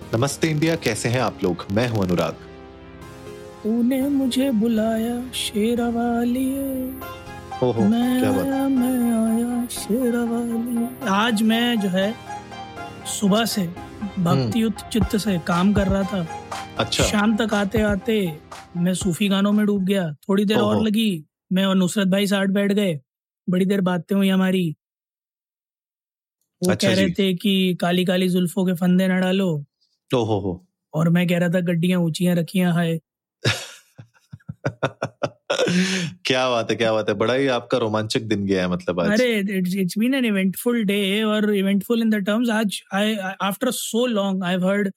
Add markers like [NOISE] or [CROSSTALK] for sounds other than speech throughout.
नमस्ते इंडिया कैसे हैं आप लोग? मैं हूँ अनुराग। तूने मुझे बुलाया शेरा वाली ओहो मैं क्या बात। आया मैं आया शेरा वाली आज मैं जो है सुबह से भक्ति युक्त चित्त से काम कर रहा था। अच्छा। शाम तक आते आते मैं सूफी गानों में डूब गया। थोड़ी देर और लगी मैं और नुसरत भाई साथ बैठ गए। बड़ी देर बातें हुई हमारी। वो अच्छा कह रहे थे कि काली काली जुल्फों के फंदे न डालो। ओहो हो। और मैं कह रहा था गड्डियाँ ऊंचियाँ रखियाँ है [LAUGHS] क्या बात है क्या बात है। बड़ा ही आपका रोमांचक दिन गया है मतलब आज। अरे it's it's been an eventful day और इवेंटफुल इन द टर्म्स आज I after so long I have heard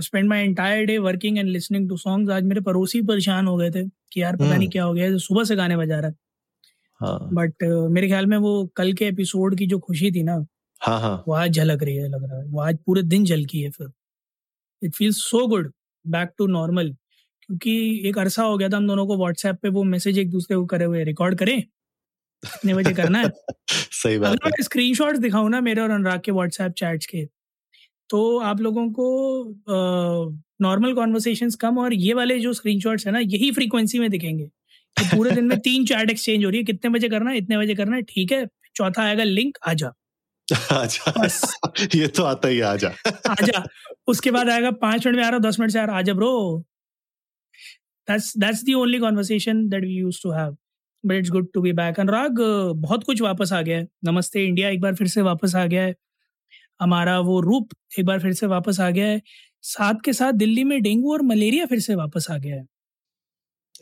spend my entire day working and listening to songs आज मेरे पड़ोसी परेशान हो गए थे कि यार पता नहीं हम्म। क्या हो गया सुबह से गाने बजा रहा है। हाँ। बट मेरे ख्याल में वो कल के एपिसोड की जो खुशी थी ना हाँ हाँ। वो आज झलक रही है लग रहा है। वो आज पूरे दिन झलकी है फिर। It feels so good back to normal क्योंकि एक अरसा हो गया था हम दोनों को व्हाट्सएप पे वो मैसेज एक दूसरे को करे हुए रिकॉर्ड करें। कितने बजे करना है? [LAUGHS] सही बात है। स्क्रीनशॉट्स दिखाऊँ ना मेरे और अनुराग के व्हाट्सएप चैट्स के तो आप लोगों को नॉर्मल कॉन्वर्सेशन कम और ये वाले जो स्क्रीनशॉट्स है ना यही फ्रीक्वेंसी में दिखेंगे। कि पूरे दिन में [LAUGHS] तीन चैट एक्सचेंज हो रही है। कितने बजे करना है? इतने बजे करना है। ठीक है चौथा आएगा लिंक आजा [LAUGHS] अच्छा। [LAUGHS] ये तो आता ही आजा। [LAUGHS] आजा। उसके बाद आएगा पाँच मिनट में आ रहा दस मिनट से आ रहा आजा bro. That's that's the only conversation that we used to have but it's good to be back Anurag बहुत कुछ वापस आ गया है। नमस्ते इंडिया एक बार फिर से वापस आ गया है। हमारा वो रूप एक बार फिर से वापस आ गया है। साथ के साथ दिल्ली में डेंगू और मलेरिया फिर से वापस आ गया है।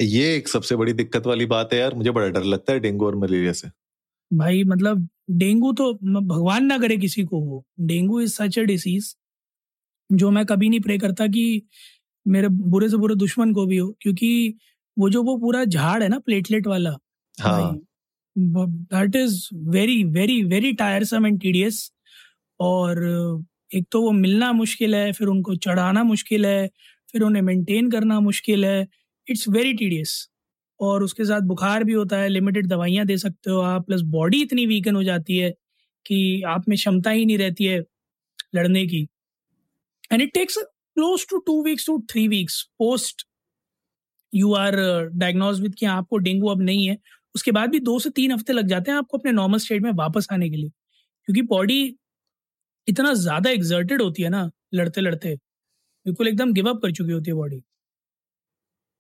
ये एक सबसे बड़ी दिक्कत वाली बात है यार मुझे बड़ा डर लगता है डेंगू और मलेरिया से। भाई मतलब डेंगू तो भगवान ना करे किसी को हो dengue is such a disease जो मैं कभी नहीं प्रे करता कि मेरे बुरे से बुरे दुश्मन को भी हो क्योंकि वो जो वो पूरा झाड़ है ना प्लेटलेट वाला हाँ। That is very very very tiresome and tedious और एक तो वो मिलना मुश्किल है फिर उनको चढ़ाना मुश्किल है फिर उन्हें मेंटेन करना मुश्किल है इट्स वेरी टीडियस और उसके साथ बुखार भी होता है लिमिटेड दवाइयाँ दे सकते हो आप प्लस बॉडी इतनी वीकन हो जाती है कि आप में क्षमता ही नहीं रहती है लड़ने की। And it takes close to two weeks to three weeks post you are diagnose with कि आपको डेंगू अब नहीं है। उसके बाद भी दो से तीन हफ़्ते लग जाते हैं आपको अपने नॉर्मल स्टेट में वापस आने के लिए। क्योंकि बॉडी इतना ज़्यादा एग्जर्टेड होती है ना लड़ते लड़ते बिल्कुल एकदम गिव अप कर चुकी होती है बॉडी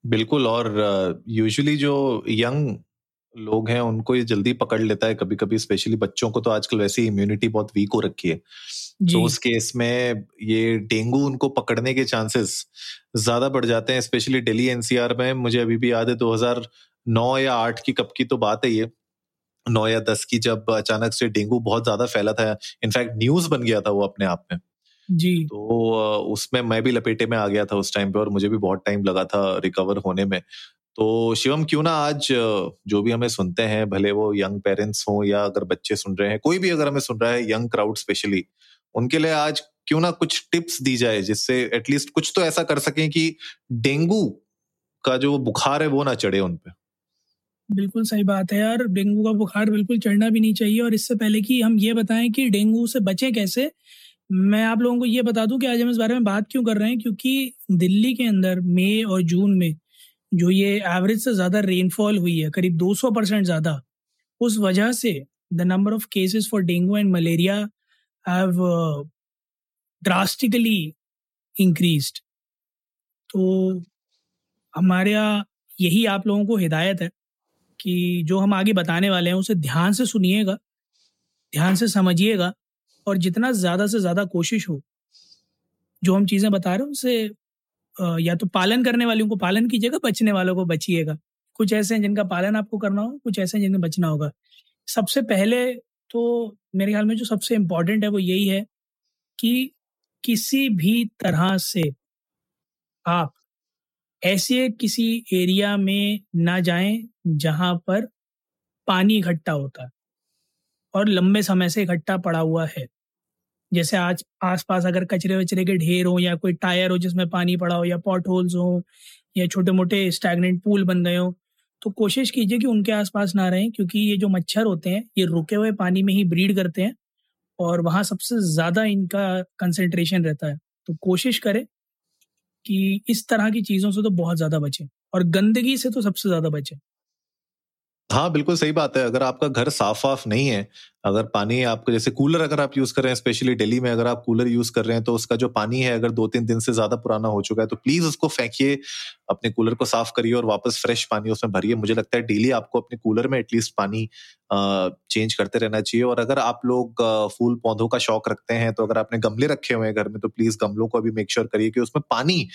बिल्कुल और यूजुअली जो यंग लोग हैं उनको ये जल्दी पकड़ लेता है कभी कभी स्पेशली बच्चों को तो आजकल वैसे ही इम्यूनिटी बहुत वीक हो रखी है। जी। तो उस केस में ये डेंगू उनको पकड़ने के चांसेस ज़्यादा बढ़ जाते हैं स्पेशली दिल्ली एनसीआर में मुझे अभी भी याद है 2009 या 8 की कब की तो बात है ये। नौ या दस की जब अचानक से डेंगू बहुत ज़्यादा फैला था इनफैक्ट न्यूज़ बन गया था वो अपने आप में। जी। तो उसमें मैं भी लपेटे में आ गया था उस टाइम पे और मुझे भी बहुत टाइम लगा था रिकवर होने में। तो शिवम क्यों ना आज जो भी हमें सुनते हैं भले वो यंग पेरेंट्स हों या अगर बच्चे सुन रहे हैं कोई भी अगर हमें सुन रहा है यंग क्राउड स्पेशली उनके लिए आज क्यों ना कुछ टिप्स दी जाए जिससे एटलीस्ट कुछ तो ऐसा कर सकें कि डेंगू का जो बुखार है वो ना चढ़े उन पे। बिल्कुल सही बात है यार डेंगू का बुखार बिल्कुल चढ़ना भी नहीं चाहिए और इससे पहले कि हम ये बताएँ कि डेंगू से बचे कैसे मैं आप लोगों को ये बता दूँ कि आज हम इस बारे में बात क्यों कर रहे हैं? क्योंकि दिल्ली के अंदर मई और जून में जो ये एवरेज से ज़्यादा रेनफॉल हुई है, करीब 200 परसेंट ज़्यादा, उस वजह से the number of cases for dengue and malaria have drastically increased तो हमारे यहाँ यही आप लोगों को हिदायत है कि जो हम आगे बताने वाले हैं, उसे ध्यान से सुनिएगा, ध्यान से समझिएगा और जितना ज़्यादा से ज़्यादा कोशिश हो, जो हम चीज़ें बता रहे हैं उसे या तो पालन करने वालों को पालन कीजिएगा, बचने वालों को बचिएगा। कुछ ऐसे हैं जिनका पालन आपको करना हो कुछ ऐसे हैं जिनका बचना होगा। सबसे पहले तो मेरे ख्याल में जो सबसे इम्पोर्टेंट है वो यही है कि किसी भी तरह से आप ऐसे किसी एरिया में ना जाएँ जहाँ पर पानी इकट्ठा होता है और लंबे समय से इकट्ठा पड़ा हुआ है। जैसे आज आसपास अगर कचरे वचरे के ढेर हो या कोई टायर हो जिसमें पानी पड़ा हो या पॉट होल्स हो या छोटे मोटे स्टैगनेंट पूल बन गए हो तो कोशिश कीजिए कि उनके आसपास ना रहें क्योंकि ये जो मच्छर होते हैं, ये रुके हुए पानी में ही ब्रीड करते हैं और वहाँ सबसे ज़्यादा इनका कंसंट्रेशन रहता है। तो कोशिश करें कि इस तरह की चीज़ों से तो बहुत ज़्यादा बचें और गंदगी से तो सबसे ज़्यादा बचें। हाँ बिल्कुल सही बात है। अगर आपका घर साफ़ वाफ नहीं है, अगर पानी आपको जैसे कूलर अगर आप यूज़ कर रहे हैं, स्पेशली दिल्ली में अगर आप कूलर यूज़ कर रहे हैं तो उसका जो पानी है, अगर दो तीन दिन से ज़्यादा पुराना हो चुका है तो प्लीज़ उसको फेंकिए, अपने कूलर को साफ़ करिए और वापस फ्रेश पानी उसमें भरिए। मुझे लगता है डेली आपको अपने कूलर में एटलीस्ट पानी चेंज करते रहना चाहिए। और अगर आप लोग फूल पौधों का शौक रखते हैं तो अगर आपने गमले रखे हुए हैं घर में तो प्लीज़ गमलों को भी मेक श्योर करिए कि उसमें पानी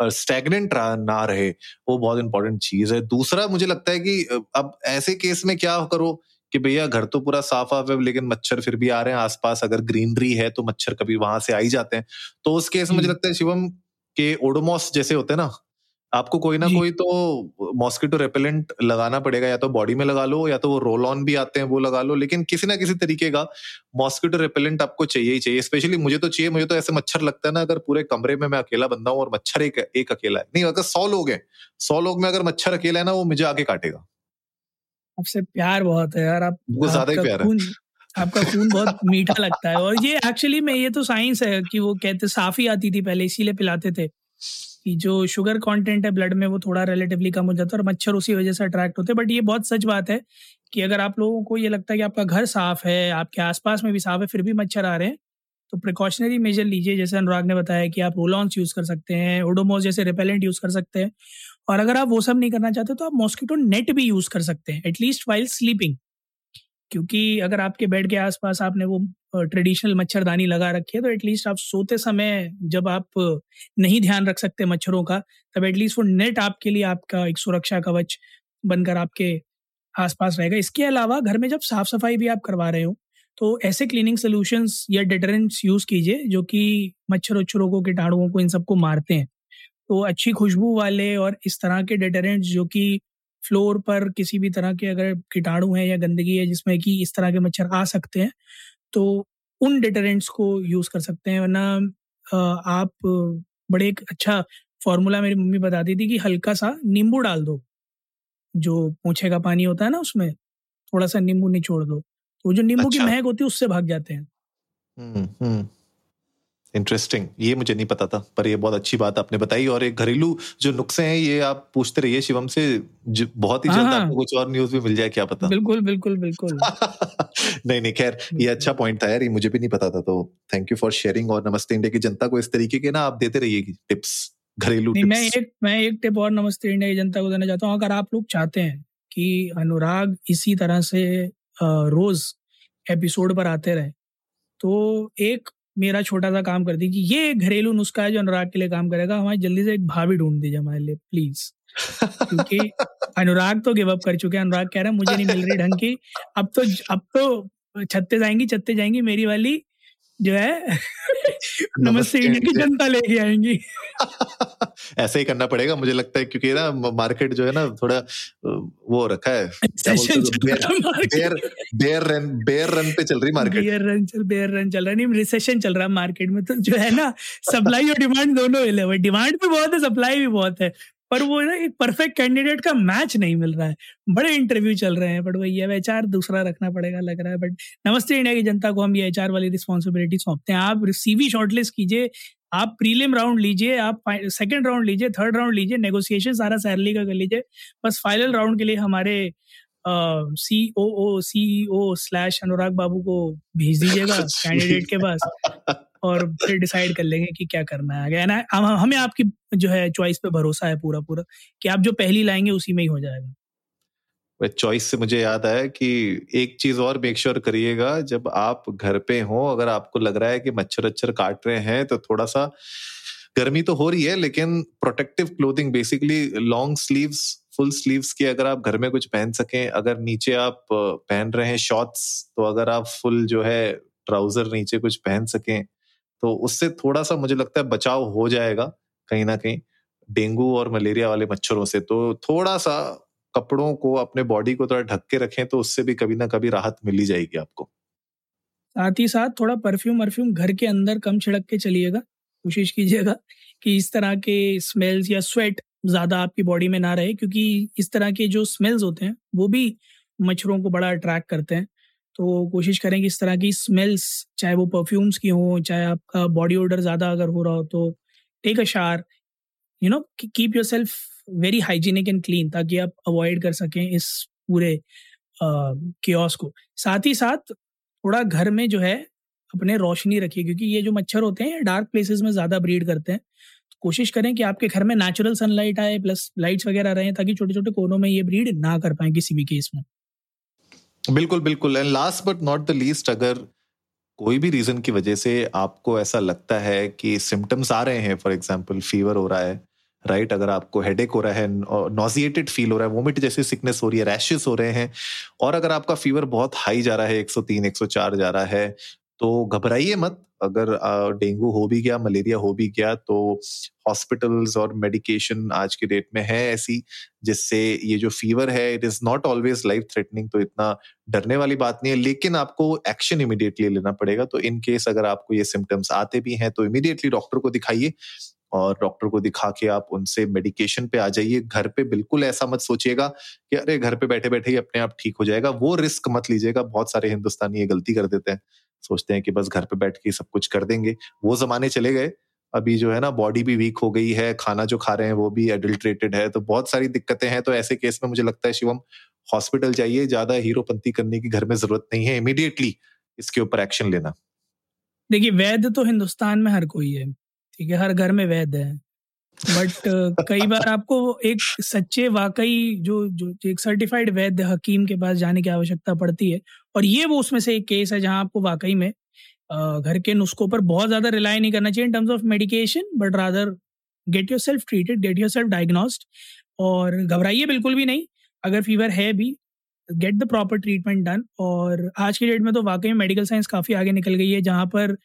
स्टेगनेंट ना रहे वो बहुत इंपॉर्टेंट चीज़ है। दूसरा मुझे लगता है कि अब ऐसे केस में क्या करो कि भैया घर तो पूरा साफ़ आफ है लेकिन मच्छर फिर भी आ रहे हैं। आसपास अगर ग्रीनरी है तो मच्छर कभी वहाँ से आ ही जाते हैं। तो उस केस में मुझे लगता है शिवम के ओडोमोस जैसे होते हैं ना आपको कोई ना कोई तो मॉस्किटो रेपेलेंट लगाना पड़ेगा या तो बॉडी में लगा लो या तो वो रोल ऑन भी आते हैं वो लगा लो लेकिन किसी ना किसी तरीके का मॉस्किटो रेपेलेंट आपको चाहिए ही चाहिए स्पेशली मुझे तो चाहिए मुझे तो ऐसे मच्छर लगता है ना अगर पूरे कमरे में मैं अकेला बंदा हूँ और मच्छर एक एक अकेला है। नहीं अगर सौ लोग हैं सौ लोग में अगर मच्छर अकेला है ना वो मुझे आके काटेगा। आपसे प्यार बहुत है यार आप वो ज़्यादा ही प्यार है। आपका खून बहुत [LAUGHS] मीठा लगता है और ये एक्चुअली में ये तो साइंस है कि वो कहते साफी आती थी पहले इसीलिए पिलाते थे। कि जो शुगर कंटेंट है ब्लड में वो थोड़ा रिलेटिवली कम हो जाता है और मच्छर उसी वजह से अट्रैक्ट होते हैं। बट ये बहुत सच बात है कि अगर आप लोगों को ये लगता है कि आपका घर साफ़ है, आपके आसपास में भी साफ़ है, फिर भी मच्छर आ रहे हैं तो प्रिकॉशनरी मेजर लीजिए। जैसे अनुराग ने बताया कि आप रोलॉन्स यूज़ कर सकते हैं ओडोमोस जैसे रिपेलेंट यूज़ कर सकते हैं। और अगर आप वो सब नहीं करना चाहते तो आप मॉस्किटो नेट भी यूज़ कर सकते हैं एटलीस्ट वाइल स्लीपिंग क्योंकि अगर आपके बेड के आसपास आपने वो ट्रेडिशनल मच्छरदानी लगा रखी है तो एटलीस्ट आप सोते समय जब आप नहीं ध्यान रख सकते मच्छरों का, तब एटलीस्ट वो नेट आपके लिए आपका एक सुरक्षा कवच बनकर आपके आसपास रहेगा। इसके अलावा घर में जब साफ़ सफ़ाई भी आप करवा रहे हो तो ऐसे क्लीनिंग सोल्यूशंस या डिटरेंट्स यूज़ कीजिए, जो कि मच्छर उच्छरों को कीटाणुओं को इन सबको मारते हैं। तो अच्छी खुशबू वाले और इस तरह के डिटरेंट्स जो कि फ्लोर पर किसी भी तरह के अगर कीटाणु है या गंदगी है जिसमें कि इस तरह के मच्छर आ सकते हैं तो उन डिटरेंट्स को यूज़ कर सकते हैं। वरना आप बड़े एक अच्छा फॉर्मूला मेरी मम्मी बताती थी कि हल्का सा नींबू डाल दो। जो पूछे का पानी होता है ना उसमें थोड़ा सा नींबू निचोड़ दो। तो जो नींबू अच्छा। की महक होती है उससे भाग जाते हैं। हम्म हम्म इंटरेस्टिंग ये मुझे नहीं पता था पर ये बहुत अच्छी बात आपने बताई और एक घरेलू जो नुस्खे हैं ये आप पूछते रहिए शिवम से बहुत ही जल्द हाँ, हाँ। आपको कुछ और न्यूज़ भी मिल जाए क्या पता? बिल्कुल बिल्कुल बिल्कुल। [LAUGHS] नहीं नहीं खैर ये अच्छा पॉइंट था यार ये मुझे भी नहीं पता था तो थैंक यू फॉर शेयरिंग और नमस्ते इंडिया की जनता को इस तरीके के ना आप देते रहिए टिप्स घरेलू टिप्स मैं एक मैं एक टिप और नमस्ते इंडिया की जनता को देना चाहता हूँ अगर आप लोग चाहते हैं कि अनुराग इसी तरह से रोज एपिसोड पर आते रहे तो एक मेरा छोटा सा काम कर दी कि ये घरेलू नुस्खा है जो अनुराग के लिए काम करेगा हमारी जल्दी से एक भाभी ढूंढ दीजिए हमारे लिए प्लीज़ क्योंकि [LAUGHS] अनुराग तो गिव अप कर चुके हैं। अनुराग कह रहे हैं मुझे नहीं मिल रही ढंग की। अब तो अब तो छत्ते जाएँगी छत्ते जाएँगी मेरी वाली जो है नमस्ते इंडिया की जनता लेके आएँगी। [LAUGHS] ऐसे ही करना पड़ेगा मुझे लगता है क्योंकि ना मार्केट जो है ना थोड़ा वो रखा है। Bear bear run bear run पे चल रही मार्केट बेयर रन चल बेयर रन चल रहा नहीं रिसेशन चल रहा है मार्केट में तो जो है ना सप्लाई और डिमांड दोनों डिमांड भी बहुत है सप्लाई भी बहुत है। पर वो ना एक परफेक्ट कैंडिडेट का मैच नहीं मिल रहा है। बड़े इंटरव्यू चल रहे हैं बट वही है एच दूसरा रखना पड़ेगा लग रहा है। बट नमस्ते इंडिया की जनता को हम ये एच वाली रिस्पॉन्सिबिलिटी सौंपते हैं। आप सीवी शॉर्टलिस्ट कीजिए आप प्रीलिम राउंड लीजिए आप सेकंड राउंड लीजिए थर्ड राउंड लीजिए नेगोशिएशन सारा सैलरी का कर लीजिए। बस फाइनल राउंड के लिए हमारे सी ओ ओ सी ओ स्लैश अनुराग बाबू को भेज दीजिएगा [LAUGHS] कैंडिडेट के पास। [LAUGHS] और फिर डिसाइड कर लेंगे कि क्या करना है आगे। हमें आपकी जो है चॉइस पे भरोसा है पूरा पूरा कि आप जो पहली लाएँगे उसी में ही हो जाएगा। चॉइस से मुझे याद आया कि एक चीज़ और मेक श्योर करिएगा, जब आप घर पे हो, अगर आपको लग रहा है कि मच्छर अच्छर काट रहे हैं तो थोड़ा सा गर्मी तो हो रही है, लेकिन protective clothing basically long sleeves full sleeves की अगर आप घर में कुछ पहन सकें, अगर नीचे आप पहन रहे हैं शॉर्ट्स तो अगर आप फुल जो है ट्राउज़र नीचे कुछ पहन सकें तो उससे थोड़ा सा मुझे लगता है बचाव हो जाएगा, कहीं ना कहीं डेंगू और मलेरिया वाले मच्छरों से। तो थोड़ा सा कपड़ों को अपने बॉडी को थोड़ा ढक के रखें तो उससे भी कभी ना कभी राहत मिल जाएगी आपको। साथ ही साथ थोड़ा परफ्यूम परफ्यूम घर के अंदर कम छिड़क के चलिएगा। कोशिश कीजिएगा कि इस तरह के स्मेल्स या स्वेट ज़्यादा आपकी बॉडी में ना रहे, क्योंकि इस तरह के जो स्मेल्स होते हैं, वो भी मच्छरों को बड़ा अट्रैक्ट करते हैं। तो कोशिश करें कि इस तरह की स्मेल्स चाहे वो परफ्यूम्स की हो, चाहे आपका बॉडी ऑर्डर ज़्यादा अगर हो रहा हो तो take a shower you know keep yourself very hygienic and clean ताकि आप अवॉइड कर सकें इस पूरे क्योस को। साथ ही साथ थोड़ा घर में जो है अपने रोशनी रखिए क्योंकि ये जो मच्छर होते हैं डार्क प्लेसेस में ज़्यादा ब्रीड करते हैं। तो कोशिश करें कि आपके घर में नेचुरल सनलाइट आए प्लस लाइट्स वगैरह रहे ताकि छोटे छोटे कोनों में ये ब्रीड ना कर पाए किसी भी केस में। बिल्कुल बिल्कुल and last but not the least अगर कोई भी रीजन की वजह से आपको ऐसा लगता है कि सिम्टम्स आ रहे हैं फॉर एग्ज़ाम्पल फीवर हो रहा है राइट right? अगर आपको हेडेक हो रहा है नॉजिएटेड फील हो रहा है वोमिट जैसी सिकनेस हो रही है रैशेस हो रहे हैं, और अगर आपका फीवर बहुत हाई जा रहा है 103 104 जा रहा है तो घबराइए मत। अगर डेंगू हो भी गया, मलेरिया हो भी गया तो हॉस्पिटल्स और मेडिकेशन आज के डेट में है ऐसी, जिससे ये जो फीवर है it is not always life threatening तो इतना डरने वाली बात नहीं है। लेकिन आपको एक्शन इमिडिएटली लेना पड़ेगा तो इन केस अगर आपको ये सिम्टम्स आते भी हैं तो इमिडिएटली डॉक्टर को दिखाइए। और डॉक्टर को दिखा के आप उनसे मेडिकेशन पे आ जाइए। घर पे बिल्कुल ऐसा मत सोचिएगा कि अरे, घर पे बैठे बैठे ही अपने आप ठीक हो जाएगा। वो रिस्क मत लीजिएगा। बहुत सारे हिंदुस्तानी ये गलती कर देते हैं। सोचते हैं कि बस घर पे बैठ के सब कुछ कर देंगे। वो जमाने चले गए। अभी जो है ना बॉडी भी वीक हो गई है, खाना जो खा रहे हैं वो भी एडल्ट्रेटेड है तो बहुत सारी दिक्कतें हैं। तो ऐसे केस में मुझे लगता है शिवम हॉस्पिटल जाइए, ज़्यादा हीरोपंती करने की घर में ज़रूरत नहीं है इमिडिएटली इसके ऊपर एक्शन लेना। देखिए वैद्य तो हिंदुस्तान में हर कोई है, ठीक है? हर घर में वैद्य है। बट कई बार आपको एक सच्चे वाकई जो जो, एक सर्टिफाइड वैद्य हकीम के पास जाने की आवश्यकता पड़ती है, और ये वो उसमें से एक केस है जहाँ आपको वाकई में घर के नुस्खों पर बहुत ज़्यादा रिलाई नहीं करना चाहिए in terms of medication but rather get yourself treated get yourself diagnosed और घबराइए बिल्कुल भी नहीं, अगर फीवर है भी get the proper treatment done और आज की डेट में तो वाकई में मेडिकल साइंस काफ़ी आगे निकल गई है, जहाँ पर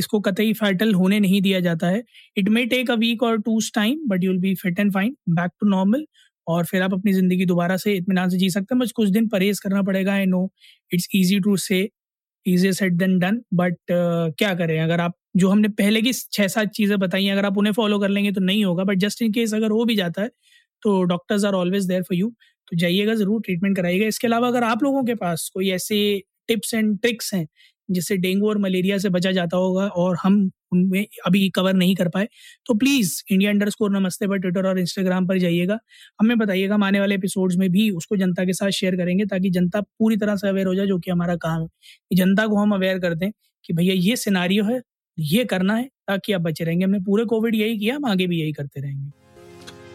इसको कतई फैटल होने नहीं दिया जाता है। It may take a week और two time but you'll be fit and fine back to normal और फिर आप अपनी ज़िंदगी दोबारा से इतमान से जी सकते हैं। बस कुछ दिन परहेज करना पड़ेगा I know it's easy to say easy said than done but क्या करें? अगर आप, जो हमने पहले की छः सात चीज़ें बताई हैं, अगर आप उन्हें फॉलो कर लेंगे तो नहीं होगा बट जस्ट इन केस अगर हो भी जाता है तो doctors are always there for you तो जाइएगा, ज़रूर ट्रीटमेंट कराइएगा। इसके अलावा अगर आप लोगों के पास कोई ऐसे टिप्स एंड ट्रिक्स हैं जिससे डेंगू और मलेरिया से बचा जाता होगा और हम उनमें अभी कवर नहीं कर पाए। तो प्लीज़ इंडिया अंडर स्कोर नमस्ते पर ट्विटर और इंस्टाग्राम पर जाइएगा। हमें बताइएगा हम आने वाले एपिसोड्स में भी उसको जनता के साथ शेयर करेंगे ताकि जनता पूरी तरह से अवेयर हो जाए जो कि हमारा काम है। जनता को हम अवेयर कर दें कि भैया ये सिनारियो है, ये करना है ताकि आप बचे रहेंगे। हमने पूरे कोविड यही किया, हम आगे भी यही करते रहेंगे।